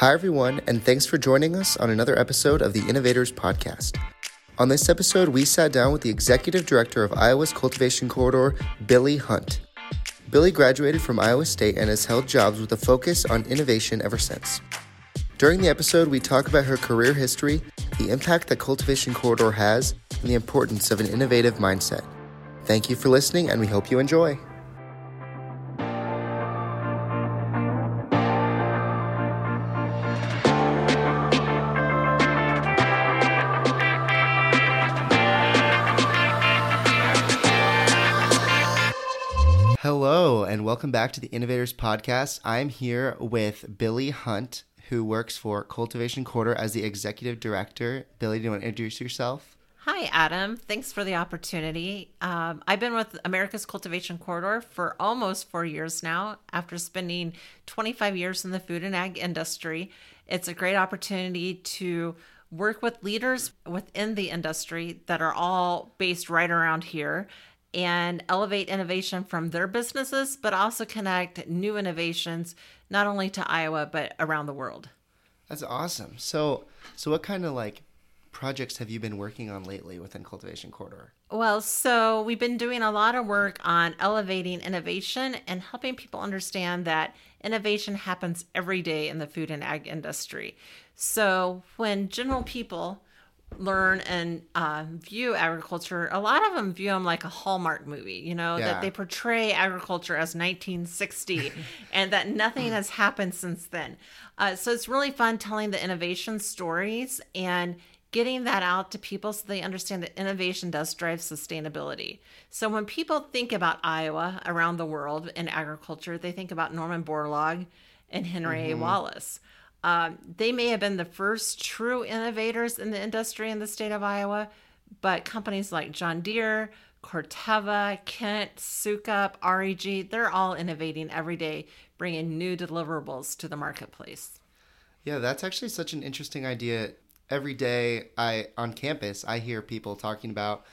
Hi, everyone, and thanks for joining us on another episode of the Innovators Podcast. On this episode, we sat down with the executive director of Iowa's Cultivation Corridor, Billi Hunt. Billi graduated from Iowa State and has held jobs with a focus on innovation ever since. During the episode, we talk about her career history, the impact that Cultivation Corridor has, and the importance of an innovative mindset. Thank you for listening, and we hope you enjoy. Welcome back to the Innovators Podcast. I'm here with Billi Hunt, who works for Cultivation Corridor as the executive director. Billi, do you want to introduce yourself? Hi, Adam. Thanks for the opportunity. Um, I've been with America's Cultivation Corridor for almost four years now after spending 25 years in the food and ag industry. It's a great opportunity to work with leaders within the industry that are all based right around here and elevate innovation from their businesses, but also connect new innovations not only to Iowa but around the world. That's awesome. So, so what kind of like projects have you been working on lately within Cultivation Corridor? Well, so we've been doing a lot of work on elevating innovation and helping people understand that innovation happens every day in the food and ag industry. So when general people learn and uh, view agriculture, a lot of them view them like a Hallmark movie, you know, Yeah. that they portray agriculture as 1960 and that nothing has happened since then. Uh, so it's really fun telling the innovation stories and getting that out to people so they understand that innovation does drive sustainability. So when people think about Iowa around the world in agriculture, they think about Norman Borlaug and Henry A. Wallace. Um, they may have been the first true innovators in the industry in the state of Iowa, but companies like John Deere, Corteva, Kent, Sukup, REG, they're all innovating every day, bringing new deliverables to the marketplace. Yeah, that's actually such an interesting idea. Every day I on campus, I hear people talking about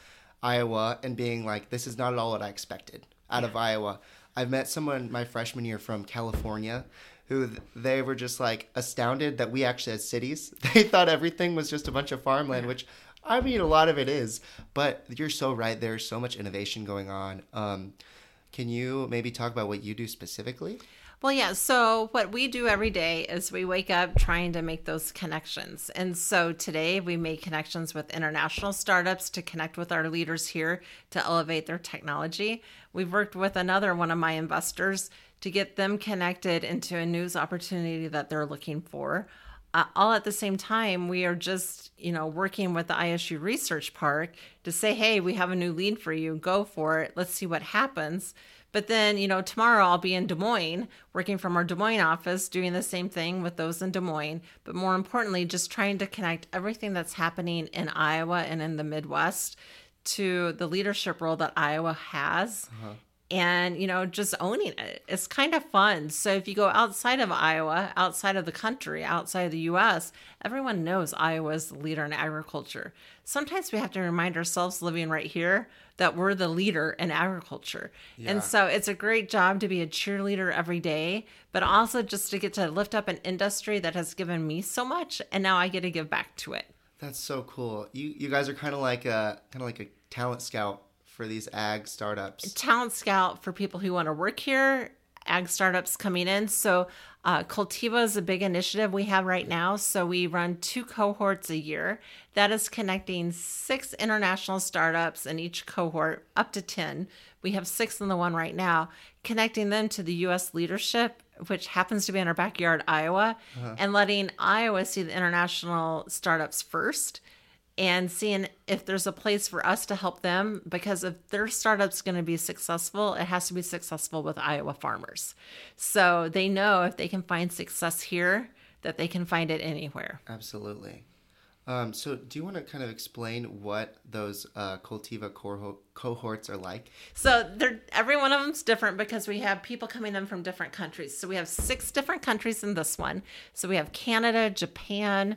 Iowa and being like, "This is not at all what I expected out of Iowa." I've met someone my freshman year from California who they were just like astounded that we actually had cities. They thought everything was just a bunch of farmland, which I mean, a lot of it is. But you're so right. There's so much innovation going on. Um, can you maybe talk about what you do specifically? Well, yeah. So, what we do every day is we wake up trying to make those connections. And so, today we made connections with international startups to connect with our leaders here to elevate their technology. We've worked with another one of my investors to get them connected into a news opportunity that they're looking for. Uh, all at the same time, we are just, you know, working with the ISU Research Park to say, hey, we have a new lead for you. Go for it. Let's see what happens. But then, you know, tomorrow I'll be in Des Moines working from our Des Moines office, doing the same thing with those in Des Moines. But more importantly, just trying to connect everything that's happening in Iowa and in the Midwest to the leadership role that Iowa has. Uh-huh. And, you know, just owning it. It's kind of fun. So if you go outside of Iowa, outside of the country, outside of the US, everyone knows Iowa's the leader in agriculture. Sometimes we have to remind ourselves living right here that we're the leader in agriculture. Yeah. And so it's a great job to be a cheerleader every day, but also just to get to lift up an industry that has given me so much and now I get to give back to it. That's so cool. You you guys are kind of like a kind of like a talent scout for these ag startups. talent scout for people who want to work here ag startups coming in. So uh, cultiva is a big initiative we have right now. So we run two cohorts a year. That is connecting six international startups in each cohort up to 10 we have six in the one right now connecting them to the us leadership which happens to be in our backyard iowa and letting iowa see the international startups first and seeing if there's a place for us to help them because if their startup's going to be successful it has to be successful with iowa farmers so they know if they can find success here that they can find it anywhere Absolutely. Um, so, do you want to kind of explain what those uh, Cultiva cohort- cohorts are like? So they're every one of them's different because we have people coming in from different countries. So we have six different countries in this one. So we have Canada, Japan,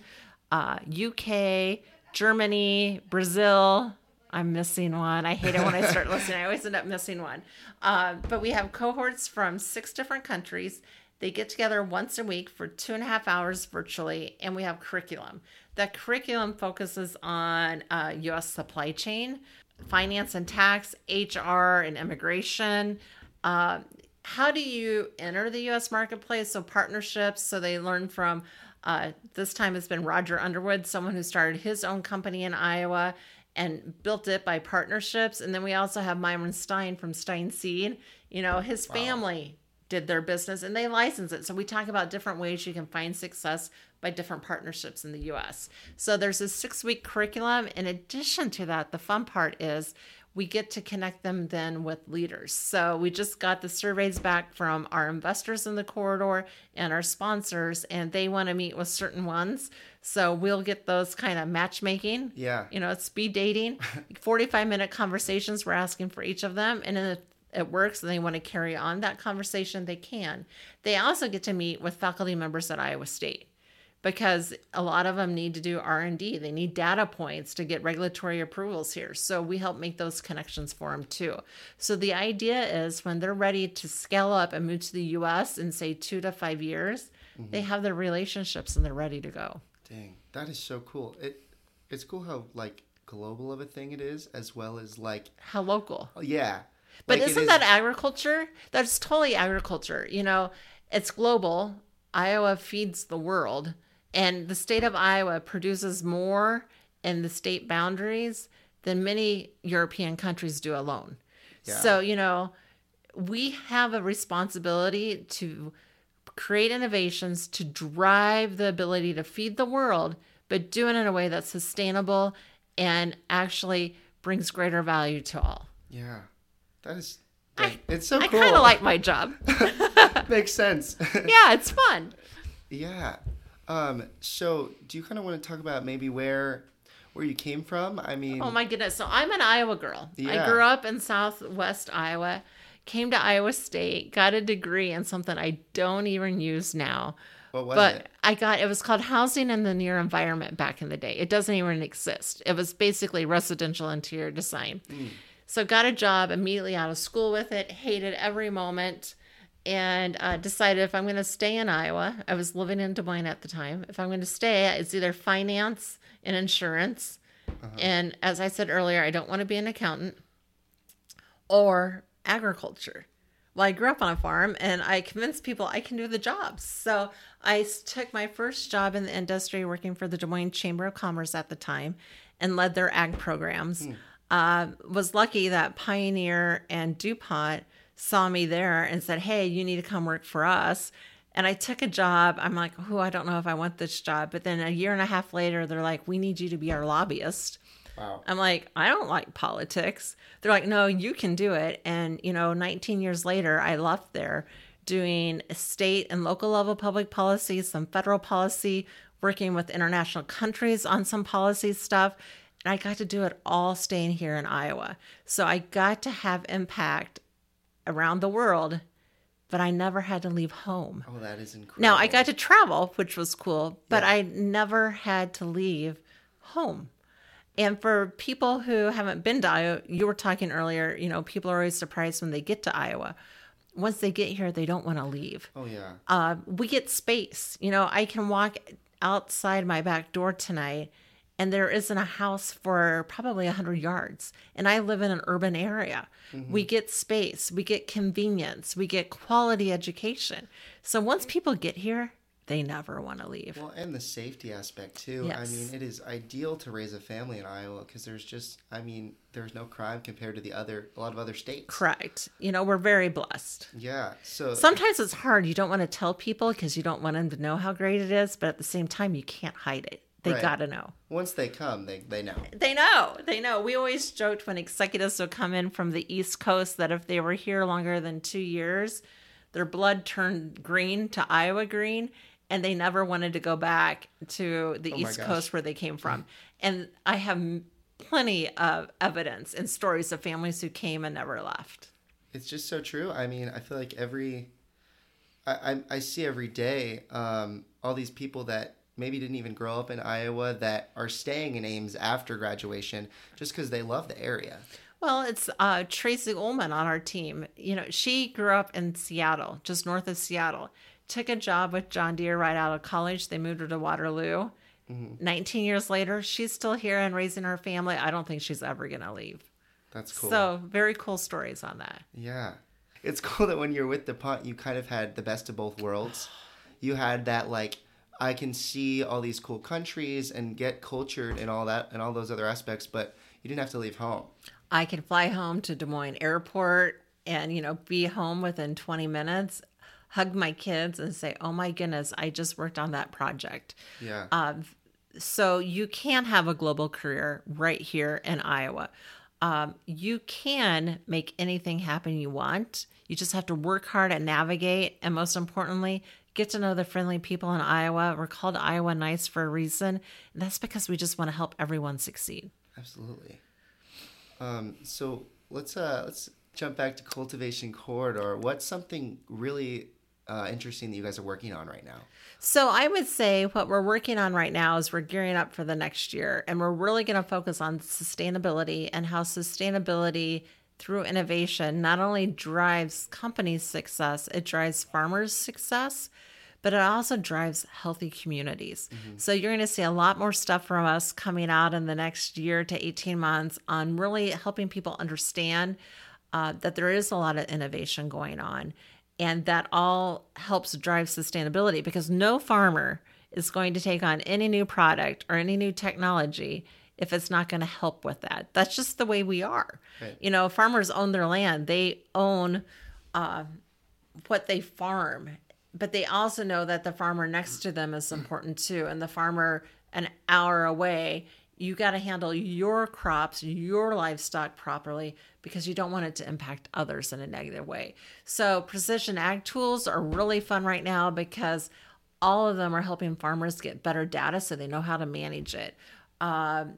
uh, UK, Germany, Brazil. I'm missing one. I hate it when I start listening. I always end up missing one. Uh, but we have cohorts from six different countries, They get together once a week for two and a half hours virtually, and we have curriculum. That curriculum focuses on uh, U.S. supply chain, finance and tax, HR and immigration. Uh, how do you enter the U.S. marketplace? So partnerships. So they learn from. Uh, this time has been Roger Underwood, someone who started his own company in Iowa and built it by partnerships. And then we also have Myron Stine from Stine Seed. You know, his wow. family did their business and they license it. So we talk about different ways you can find success by different partnerships in the US. So there's a six week curriculum. In addition to that, the fun part is we get to connect them then with leaders. So we just got the surveys back from our investors in the corridor and our sponsors, and they want to meet with certain ones. So we'll get those kind of matchmaking. Yeah. You know, speed dating, 45 minute conversations we're asking for each of them. And then it works and they want to carry on that conversation, they can. They also get to meet with faculty members at Iowa State because a lot of them need to do r&d they need data points to get regulatory approvals here so we help make those connections for them too so the idea is when they're ready to scale up and move to the us in say two to five years mm-hmm. they have the relationships and they're ready to go dang that is so cool it it's cool how like global of a thing it is as well as like how local yeah but like isn't is... that agriculture? That's totally agriculture. You know, it's global. Iowa feeds the world, and the state of Iowa produces more in the state boundaries than many European countries do alone. Yeah. So, you know, we have a responsibility to create innovations to drive the ability to feed the world, but do it in a way that's sustainable and actually brings greater value to all. Yeah. That is. I, it's so I cool. I kind of like my job. Makes sense. yeah, it's fun. Yeah. Um, so, do you kind of want to talk about maybe where where you came from? I mean, oh my goodness. So I'm an Iowa girl. Yeah. I grew up in Southwest Iowa, came to Iowa State, got a degree in something I don't even use now. What was but it? I got it was called housing in the near environment back in the day. It doesn't even exist. It was basically residential interior design. Mm. So got a job immediately out of school with it, hated every moment, and uh, decided if I'm going to stay in Iowa, I was living in Des Moines at the time. If I'm going to stay, it's either finance and insurance. Uh-huh. And as I said earlier, I don't want to be an accountant or agriculture. Well, I grew up on a farm and I convinced people I can do the jobs. So I took my first job in the industry working for the Des Moines Chamber of Commerce at the time and led their ag programs. Hmm uh, was lucky that Pioneer and DuPont saw me there and said, Hey, you need to come work for us. And I took a job. I'm like, Oh, I don't know if I want this job. But then a year and a half later, they're like, We need you to be our lobbyist. Wow. I'm like, I don't like politics. They're like, No, you can do it. And, you know, 19 years later, I left there doing state and local level public policy, some federal policy, working with international countries on some policy stuff. And I got to do it all staying here in Iowa. So I got to have impact around the world, but I never had to leave home. Oh, that is incredible. Now I got to travel, which was cool, but yeah. I never had to leave home. And for people who haven't been to Iowa, you were talking earlier, you know, people are always surprised when they get to Iowa. Once they get here, they don't want to leave. Oh, yeah. Uh, we get space. You know, I can walk outside my back door tonight and there isn't a house for probably 100 yards. And I live in an urban area. Mm-hmm. We get space, we get convenience, we get quality education. So once people get here, they never want to leave. Well, and the safety aspect too. Yes. I mean, it is ideal to raise a family in Iowa because there's just, I mean, there's no crime compared to the other, a lot of other states. Correct. You know, we're very blessed. Yeah. So sometimes it's hard. You don't want to tell people because you don't want them to know how great it is, but at the same time, you can't hide it. They right. gotta know. Once they come, they, they know. They know. They know. We always joked when executives would come in from the East Coast that if they were here longer than two years, their blood turned green to Iowa green, and they never wanted to go back to the oh East Coast where they came from. and I have plenty of evidence and stories of families who came and never left. It's just so true. I mean, I feel like every I, I, I see every day um, all these people that maybe didn't even grow up in Iowa that are staying in Ames after graduation just because they love the area. Well, it's uh, Tracy Ullman on our team. You know, she grew up in Seattle, just north of Seattle. took a job with John Deere right out of college. They moved her to Waterloo. Mm-hmm. 19 years later, she's still here and raising her family. I don't think she's ever going to leave. That's cool. So, very cool stories on that. Yeah. It's cool that when you're with DuPont, you kind of had the best of both worlds. You had that, like, I can see all these cool countries and get cultured and all that and all those other aspects, but you didn't have to leave home. I can fly home to Des Moines Airport and, you know, be home within 20 minutes, hug my kids and say, oh my goodness, I just worked on that project. Yeah. Um, so you can have a global career right here in Iowa. Um, you can make anything happen you want. You just have to work hard and navigate, and most importantly, get to know the friendly people in Iowa. We're called Iowa Nice for a reason, and that's because we just want to help everyone succeed. Absolutely. Um, so let's uh, let's jump back to cultivation corridor. What's something really uh, interesting that you guys are working on right now? So I would say what we're working on right now is we're gearing up for the next year, and we're really going to focus on sustainability and how sustainability through innovation not only drives companies' success, it drives farmers' success, but it also drives healthy communities. So you're going to see a lot more stuff from us coming out in the next year to 18 months on really helping people understand uh, that there is a lot of innovation going on. And that all helps drive sustainability because no farmer is going to take on any new product or any new technology if it's not going to help with that. That's just the way we are. Right. You know, farmers own their land, they own uh, what they farm, but they also know that the farmer next to them is important too. And the farmer an hour away, you got to handle your crops, your livestock properly because you don't want it to impact others in a negative way. So, precision ag tools are really fun right now because all of them are helping farmers get better data so they know how to manage it. Um,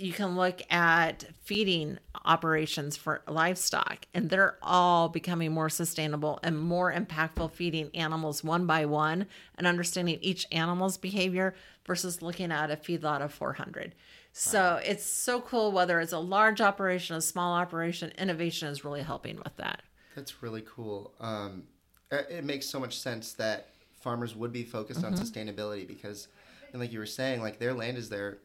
you can look at feeding operations for livestock, and they're all becoming more sustainable and more impactful feeding animals one by one and understanding each animal's behavior versus looking at a feedlot of 400. So it's so cool whether it's a large operation, a small operation, innovation is really helping with that. That's really cool. Um, it it makes so much sense that farmers would be focused Mm-hmm. on sustainability because, and like you were saying, like their land is their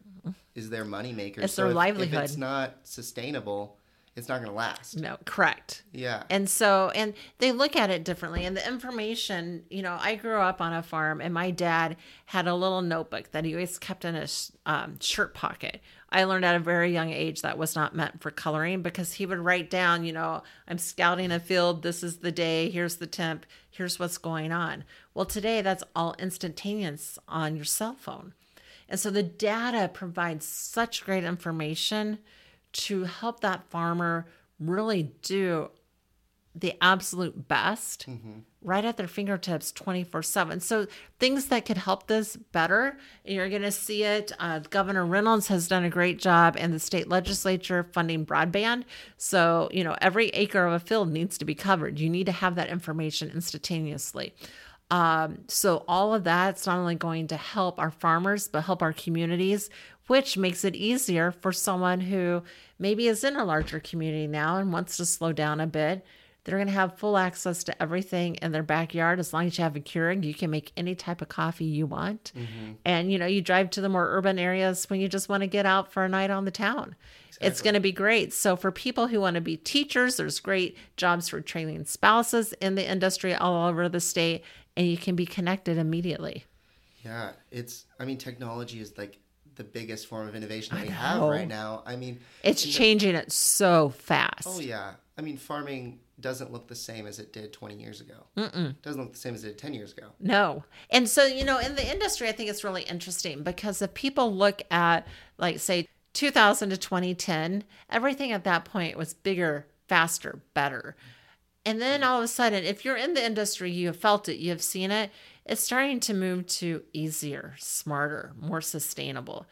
is their money maker. It's their if, If it's not sustainable, it's not going to last. No, correct. Yeah. And so, and they look at it differently. And the information, you know, I grew up on a farm and my dad had a little notebook that he always kept in his um, shirt pocket. I learned at a very young age that was not meant for coloring because he would write down, you know, I'm scouting a field. This is the day. Here's the temp. Here's what's going on. Well, today that's all instantaneous on your cell phone. And so the data provides such great information to help that farmer really do the absolute best right at their fingertips 24 7 so things that could help this better you're going to see it. Uh, governor reynolds has done a great job and the state legislature funding broadband. So you know every acre of a field needs to be covered. You need to have that information instantaneously. Um, so all of that's not only going to help our farmers but help our communities which makes it easier for someone who maybe is in a larger community now and wants to slow down a bit they're going to have full access to everything in their backyard as long as you have a Keurig. You can make any type of coffee you want. Mm-hmm. And, you know, you drive to the more urban areas when you just want to get out for a night on the town. It's going to be great. So, for people who want to be teachers, there's great jobs for training spouses in the industry all over the state, and you can be connected immediately. Yeah, it's. I mean, technology is like the biggest form of innovation that we have right now. I mean, It's the- changing it so fast. oh yeah. I mean, farming doesn't look the same as it did 20 years ago. Mm-mm. Doesn't look the same as it did 10 years ago. No. And so, you know, in the industry, I think it's really interesting because if people look at, like, say, 2000 to 2010, everything at that point was bigger, faster, better. And then mm. all of a sudden, if you're in the industry, you have felt it, you have seen it, it's starting to move to easier, smarter, more sustainable.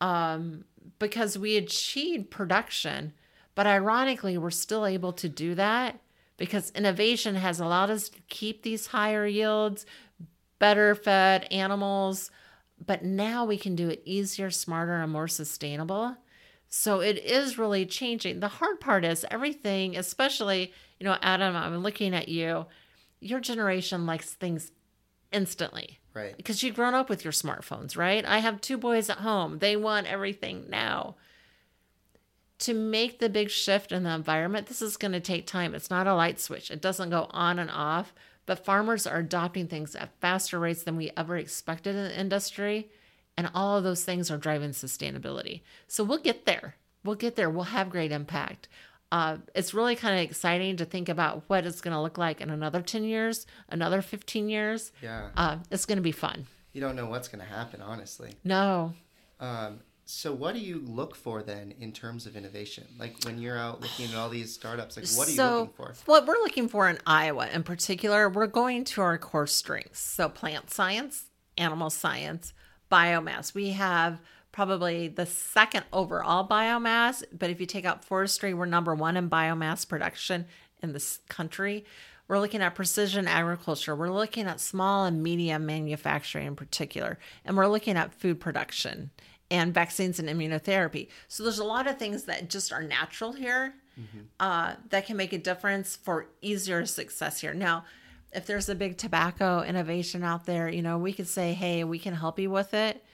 Um, because we achieved production, but ironically, we're still able to do that because innovation has allowed us to keep these higher yields, better fed animals, but now we can do it easier, smarter, and more sustainable. So it is really changing. The hard part is everything, especially, you know, Adam, I'm looking at you. Your generation likes things instantly. Right. Because you've grown up with your smartphones, right? I have two boys at home. They want everything now. To make the big shift in the environment, this is going to take time. It's not a light switch, it doesn't go on and off. But farmers are adopting things at faster rates than we ever expected in the industry. And all of those things are driving sustainability. So we'll get there. We'll get there. We'll have great impact. Uh, it's really kind of exciting to think about what it's going to look like in another 10 years, another 15 years. Yeah. Uh, it's going to be fun. You don't know what's going to happen, honestly. No. Um, so, what do you look for then in terms of innovation? Like when you're out looking at all these startups, like what are you looking for? What we're looking for in Iowa in particular, we're going to our core strengths. So, plant science, animal science, biomass. We have probably the second overall biomass, but if you take out forestry, we're number one in biomass production in this country. We're looking at precision agriculture. We're looking at small and medium manufacturing in particular. And we're looking at food production and vaccines and immunotherapy. So there's a lot of things that just are natural here uh, that can make a difference for easier success here. Now, if there's a big tobacco innovation out there, you know, we could say, hey, we can help you with it,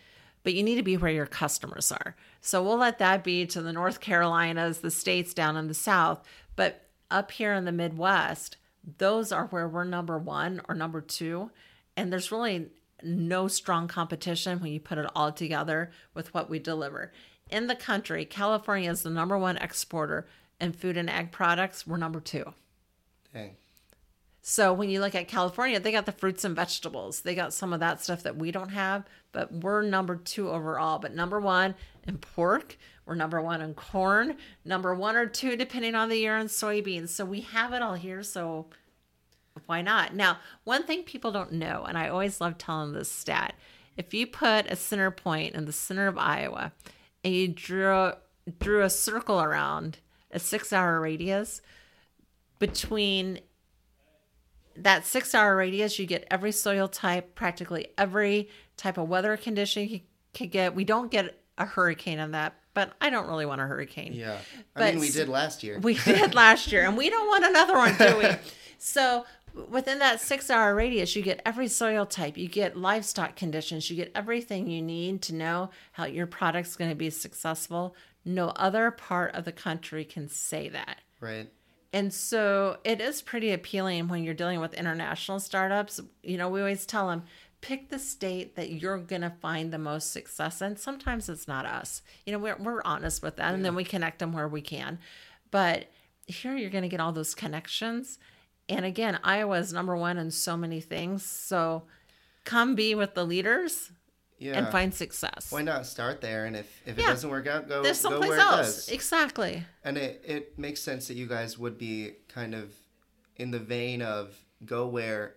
but you need to be where your customers are. So we'll let that be to the North Carolinas, the states down in the South. But up here in the Midwest, those are where we're number one or number two. And there's really no strong competition when you put it all together with what we deliver. In the country, California is the number one exporter in food and ag products. We're number two. Dang. So when you look at California, they got the fruits and vegetables. They got some of that stuff that we don't have, but we're number two overall. But number one in pork, we're number one in corn, number one or two, depending on the year, in soybeans. So we have it all here. So why not? Now, one thing people don't know, and I always love telling this stat if you put a center point in the center of Iowa and you drew, drew a circle around a six hour radius between that six hour radius, you get every soil type, practically every type of weather condition you could get. We don't get a hurricane in that, but I don't really want a hurricane. Yeah. I But mean, we did last year. We did last year, and we don't want another one, do we? so within that six hour radius, you get every soil type, you get livestock conditions, you get everything you need to know how your product's going to be successful. No other part of the country can say that. right. And so it is pretty appealing when you're dealing with international startups. You know, we always tell them pick the state that you're going to find the most success in. Sometimes it's not us. You know, we're, we're honest with that and then we connect them where we can. But here you're going to get all those connections. And again, Iowa is number one in so many things. So come be with the leaders Yeah. and find success. Why not start there? And if, if it doesn't work out, go, There's go someplace where it does. Exactly. And it, it makes sense that you guys would be kind of in the vein of go where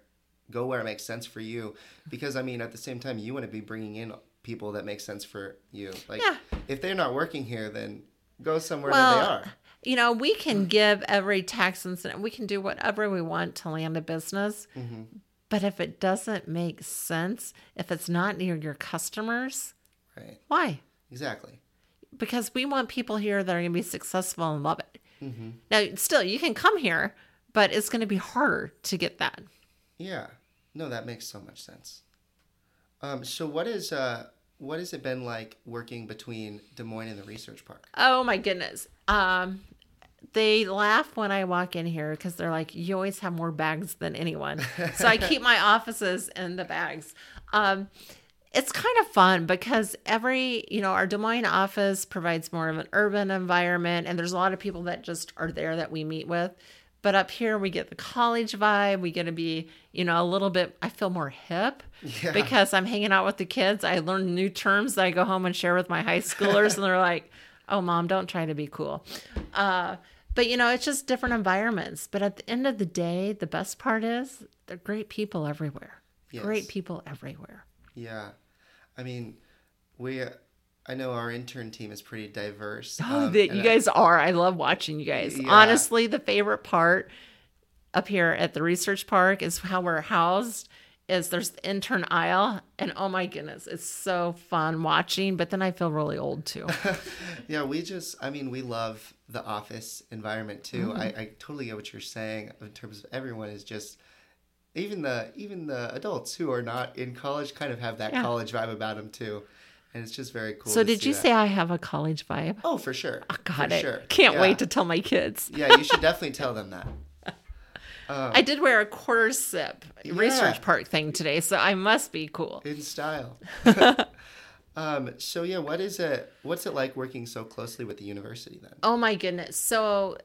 go where it makes sense for you because I mean at the same time you want to be bringing in people that make sense for you. Like Yeah. if they're not working here then go somewhere Well, that they are. you know, we can give every tax incentive, we can do whatever we want to land a business. Mm-hmm. But if it doesn't make sense, if it's not near your customers, Right. why? Exactly. Because we want people here that are going to be successful and love it. Mm-hmm. Now, still, you can come here, but it's going to be harder to get that. Yeah. No, that makes so much sense. Um, so what is uh what has it been like working between Des Moines and the research park? Oh my goodness. Um, they laugh when I walk in here because they're like, "You always have more bags than anyone." so I keep my offices in the bags. Um, it's kind of fun because every, you know, our Des Moines office provides more of an urban environment, and there's a lot of people that just are there that we meet with. But up here, we get the college vibe. We get to be, you know, a little bit. I feel more hip Yeah. because I'm hanging out with the kids. I learn new terms that I go home and share with my high schoolers, and they're like, "Oh, mom, don't try to be cool." Uh, but you know, it's just different environments. But at the end of the day, the best part is they're great people everywhere. Great people everywhere. Yeah, I mean, we. I know our intern team is pretty diverse. Oh, um, that you I- guys are. I love watching you guys. Yeah. Honestly, the favorite part up here at the research park is how we're housed. Is there's the intern aisle, and oh my goodness, it's so fun watching. But then I feel really old too. yeah, we just. I mean, we love the office environment too. Mm-hmm. I, I totally get what you're saying in terms of everyone is just even the even the adults who are not in college kind of have that Yeah. college vibe about them too, and it's just very cool. so did you that. say I have a college vibe? Oh, for sure. Got for it. Sure. Can't Yeah. wait to tell my kids. Yeah, you should definitely tell them that. I did wear a quarter sip research park thing today, so I must be cool. in style. um, so yeah, what is it? What's it like working so closely with the university then? Oh my goodness. So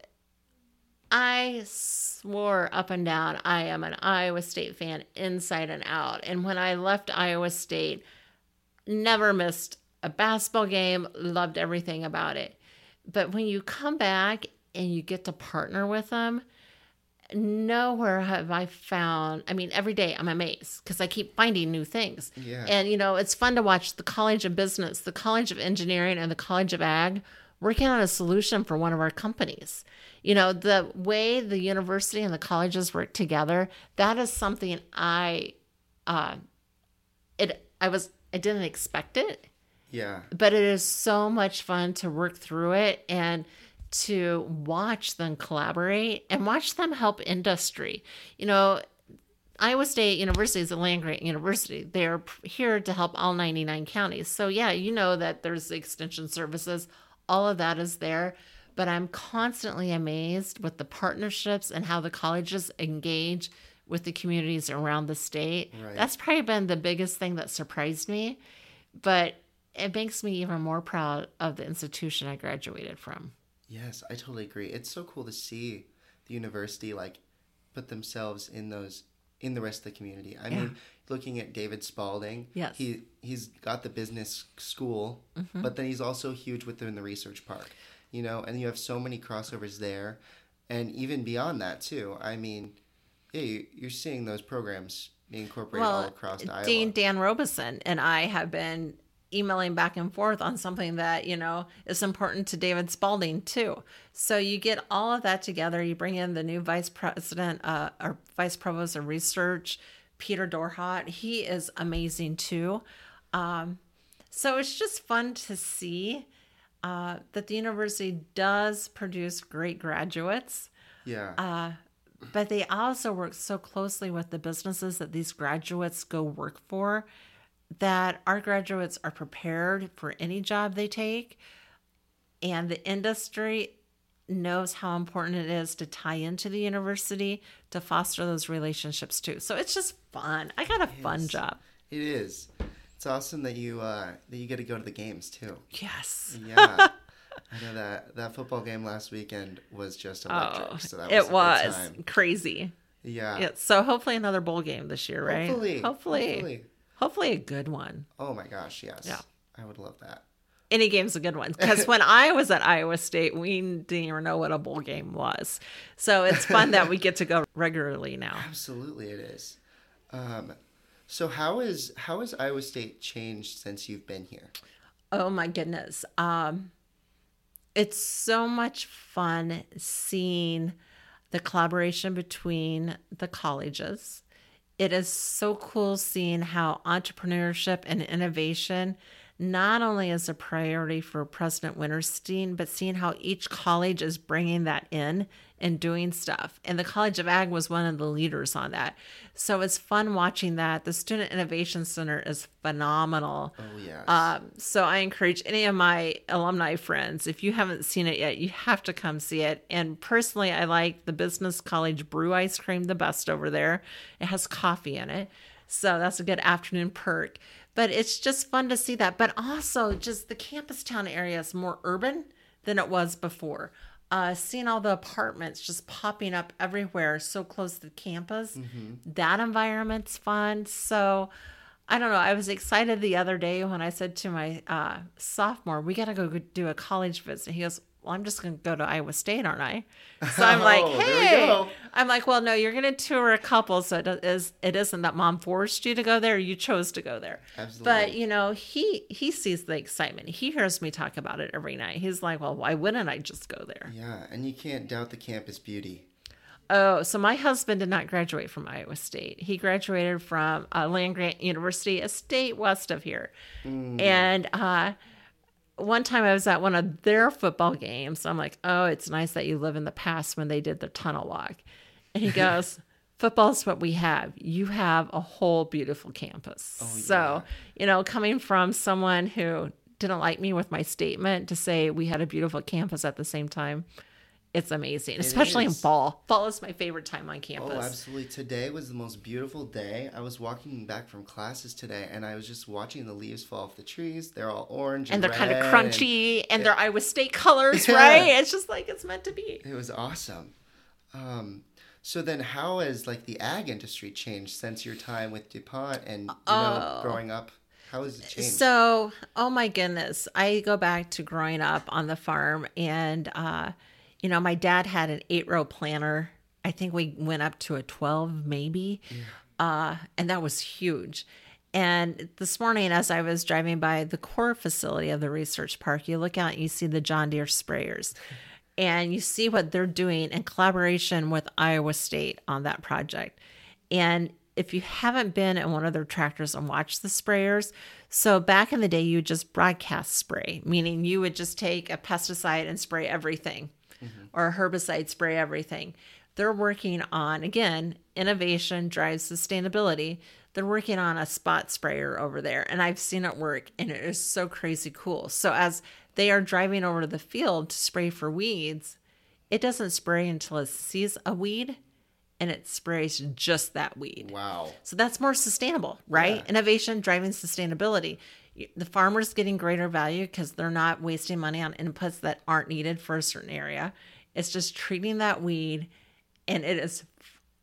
I swore up and down I am an Iowa State fan inside and out. And when I left Iowa State, never missed a basketball game, loved everything about it. But when you come back and you get to partner with them, nowhere have I found. I mean, every day I'm amazed because I keep finding new things. Yeah. And you know, it's fun to watch the College of Business, the College of Engineering, and the College of Ag working on a solution for one of our companies. You know, the way the university and the colleges work together, that is something I uh it I was I didn't expect it Yeah. but it is so much fun to work through it and to watch them collaborate and watch them help industry. You know, Iowa State University is a land grant university. They're here to help all 99 counties. So, yeah, you know that there's extension services, all of that is there. But I'm constantly amazed with the partnerships and how the colleges engage with the communities around the state. Right. That's probably been the biggest thing that surprised me. But it makes me even more proud of the institution I graduated from. Yes, I totally agree. It's so cool to see the university like put themselves in those in the rest of the community. I mean, looking at David Spalding, Yes. he he's got the business school, mm-hmm. but then he's also huge within the research park. You know, and you have so many crossovers there, and even beyond that too. I mean, yeah, you, you're seeing those programs being incorporated all across uh, Dean Iowa. Dan Robison and I have been emailing back and forth on something that you know is important to David Spalding too. So you get all of that together. You bring in the new vice president uh, or vice provost of research, Peter Dorhout. He is amazing too. Um, so it's just fun to see uh, that the university does produce great graduates Yeah, uh, but they also work so closely with the businesses that these graduates go work for that our graduates are prepared for any job they take and the industry knows how important it is to tie into the university to foster those relationships too so it's just fun i got a fun job it is. It's awesome that you uh, that you get to go to the games too. yes Yeah. I know that that football game last weekend was just electric. oh so that was it was crazy Yeah. yeah, so hopefully another bowl game this year right Hopefully. hopefully Hopefully. Hopefully a good one Oh my gosh, yes. Yeah. I would love that. any game's a good one because when I was at Iowa State, we didn't even know what a bowl game was. So it's fun that we get to go regularly now. Absolutely it is. Um, so how is how has Iowa State changed since you've been here? Oh my goodness. Um, it's so much fun seeing the collaboration between the colleges. It is so cool seeing how entrepreneurship and innovation not only is a priority for President Wintersteen, but seeing how each college is bringing that in and doing stuff. And the College of Ag was one of the leaders on that. So it's fun watching that. The Student Innovation Center is phenomenal. Oh yes. Um, so I encourage any of my alumni friends, if you haven't seen it yet, you have to come see it. And personally, I like the Business College Brew ice cream the best over there. It has coffee in it. So that's a good afternoon perk. But it's just fun to see that. But also, just the campus town area is more urban than it was before. Uh, seeing all the apartments just popping up everywhere so close to the campus, that environment's fun. So, I don't know. I was excited the other day when I said to my uh, sophomore, "We got to go do a college visit." He goes, "Well, I'm just going to go to Iowa State, aren't I?" So I'm like, Oh, "Hey,". I'm like, "Well, no, you're going to tour a couple, so it is it isn't that mom forced you to go there. You chose to go there." Absolutely. But you know, he he sees the excitement. He hears me talk about it every night. He's like, "Well, why wouldn't I just go there?" yeah, and you can't doubt the campus beauty. Oh, so my husband did not graduate from Iowa State. He graduated from uh, Land Grant University, a state west of here. And uh, one time I was at one of their football games. I'm like, oh, it's nice that you live in the past when they did the tunnel walk. And he goes, football's what we have. You have a whole beautiful campus. Oh, So, you know, coming from someone who didn't like me with my statement to say we had a beautiful campus at the same time, it's amazing, especially in fall. Fall is my favorite time on campus. Oh, absolutely. Today was the most beautiful day. I was walking back from classes today and I was just watching the leaves fall off the trees. They're all orange and, and they're kind of crunchy and, they're Iowa State colors, Yeah. right? It's just like it's meant to be. It was awesome. Um, so then how has like the ag industry changed since your time with DuPont and you know Oh. growing up? How has it changed? So, oh my goodness, I go back to growing up on the farm, and uh, you know, my dad had an eight row planter. I think we went up to a twelve, maybe, uh, and that was huge. And this morning, as I was driving by the core facility of the research park, you look out and you see the John Deere sprayers, and you see what they're doing in collaboration with Iowa State on that project. And if you haven't been in one of their tractors and watched the sprayers, so back in the day, you would just broadcast spray, meaning you would just take a pesticide and spray everything Mm-hmm. or a herbicide, spray everything. They're working on, again, innovation drives sustainability. They're working on a spot sprayer over there, and I've seen it work, and it is so crazy cool. So, as they are driving over to the field to spray for weeds, it doesn't spray until it sees a weed and it sprays just that weed. wow. So that's more sustainable, right? Yeah. Innovation driving sustainability. The farmer's getting greater value because they're not wasting money on inputs that aren't needed for a certain area. It's just treating that weed, and it is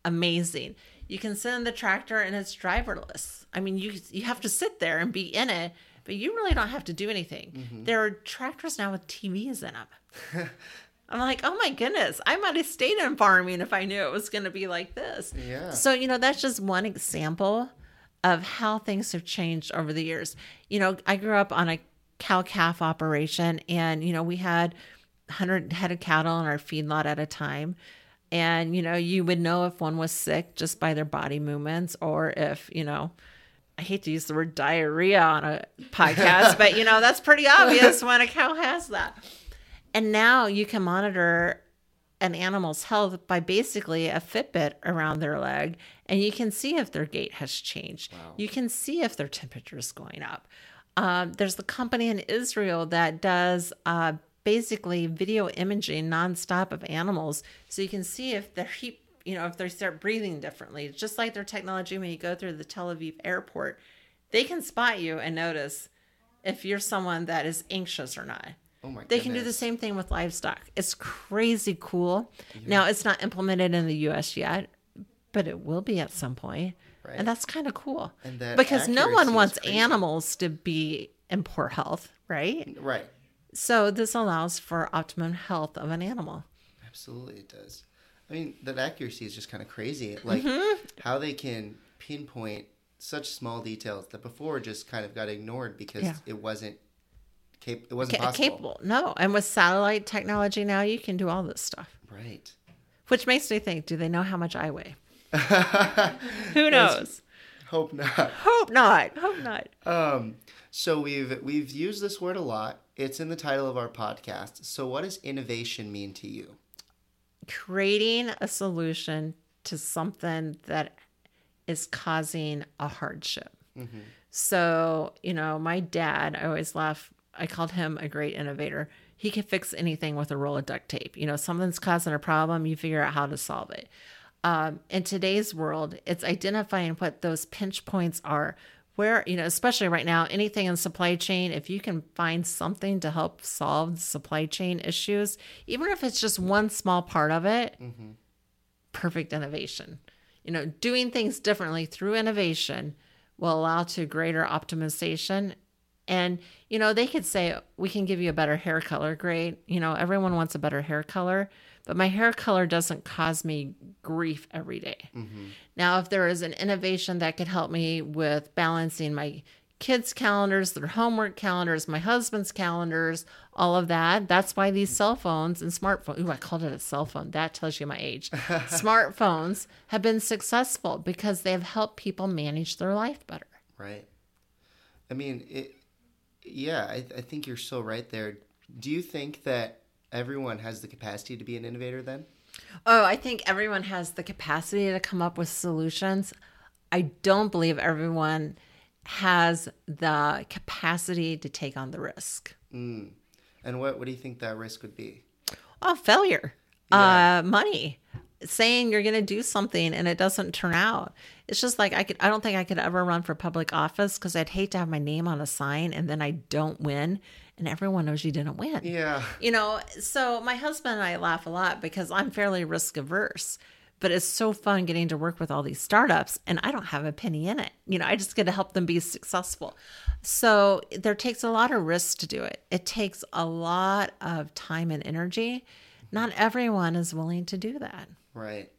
amazing. You can sit in the tractor and it's driverless. I mean, you you have to sit there and be in it, but you really don't have to do anything. Mm-hmm. There are tractors now with TVs in them. I'm like, oh my goodness, I might have stayed in farming if I knew it was going to be like this. Yeah. So, you know, that's just one example of how things have changed over the years. You know, I grew up on a cow calf operation, and, you know, we had 100 head of cattle in our feedlot at a time. And, you know, you would know if one was sick just by their body movements or if, you know, I hate to use the word diarrhea on a podcast, but, you know, that's pretty obvious when a cow has that. And now you can monitor an animal's health by basically a Fitbit around their leg, and you can see if their gait has changed. You can see if their temperature is going up. Um, there's the company in Israel that does uh, basically video imaging nonstop of animals, so you can see if their heat, you know, if they start breathing differently. It's just like their technology when you go through the Tel Aviv airport, they can spot you and notice if you're someone that is anxious or not. Oh my They can do the same thing with livestock. It's crazy cool. Now, it's not implemented in the US yet, but it will be at some point. Right. And that's kind of cool. And that because no one wants animals to be in poor health, right? Right. So this allows for optimum health of an animal. Absolutely, it does. I mean, that accuracy is just kind of crazy. Like Mm-hmm. how they can pinpoint such small details that before just kind of got ignored because Yeah. it wasn't cap- it wasn't Ca- possible. capable. No. And with satellite technology now, you can do all this stuff. Right. Which makes me think, do they know how much I weigh? Who knows? Hope not. Hope not. Hope not. Um, so we've we've used this word a lot. It's in the title of our podcast. So what does innovation mean to you? creating a solution to something that is causing a hardship. So, you know, my dad, I always laugh, I called him a great innovator. He could fix anything with a roll of duct tape. You know, something's causing a problem, you figure out how to solve it. Um, in today's world, it's identifying what those pinch points are. Where, you know, especially right now, anything in supply chain, if you can find something to help solve supply chain issues, even if it's just one small part of it, perfect innovation. You know, doing things differently through innovation will allow to greater optimization. And, you know, they could say, we can give you a better hair color. Great. You know, everyone wants a better hair color, but my hair color doesn't cause me grief every day. Mm-hmm. Now, if there is an innovation that could help me with balancing my kids' calendars, their homework calendars, my husband's calendars, all of that. That's why these cell phones and smartphones, ooh, I called it a cell phone. That tells you my age. Smartphones have been successful because they have helped people manage their life better. Right. I mean, it. Yeah, I, I think you're so right there. Do you think that everyone has the capacity to be an innovator then? Oh, I think everyone has the capacity to come up with solutions. I don't believe everyone has the capacity to take on the risk. Mm. And what, what do you think that risk would be? Oh, failure, yeah. uh, money, saying you're going to do something and it doesn't turn out. It's just like I could. I don't think I could ever run for public office because I'd hate to have my name on a sign and then I don't win and everyone knows you didn't win. Yeah. You know, so my husband and I laugh a lot because I'm fairly risk averse but it's so fun getting to work with all these startups and I don't have a penny in it. You know, I just get to help them be successful. So there takes a lot of risk to do it. It takes a lot of time and energy. Not everyone is willing to do that. Right.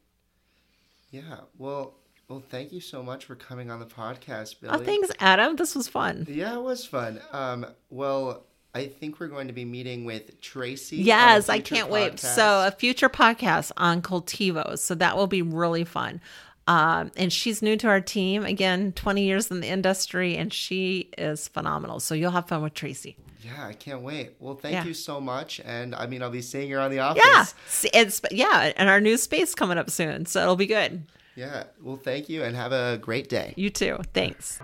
Yeah. Well, well, thank you so much for coming on the podcast, Billi. Oh, thanks, Adam. This was fun. Yeah, it was fun. Um, well, I think we're going to be meeting with Tracy. Yes, I can't podcast. wait. So, a future podcast on cultivos. So, that will be really fun. Um, and she's new to our team. Again, 20 years in the industry, and she is phenomenal. So, you'll have fun with Tracy. Yeah, I can't wait. Well, thank yeah. you so much. And I mean, I'll be seeing you around the office. Yeah. It's, yeah. And our new space coming up soon. So, it'll be good. Yeah. Well, thank you and have a great day. You too. Thanks.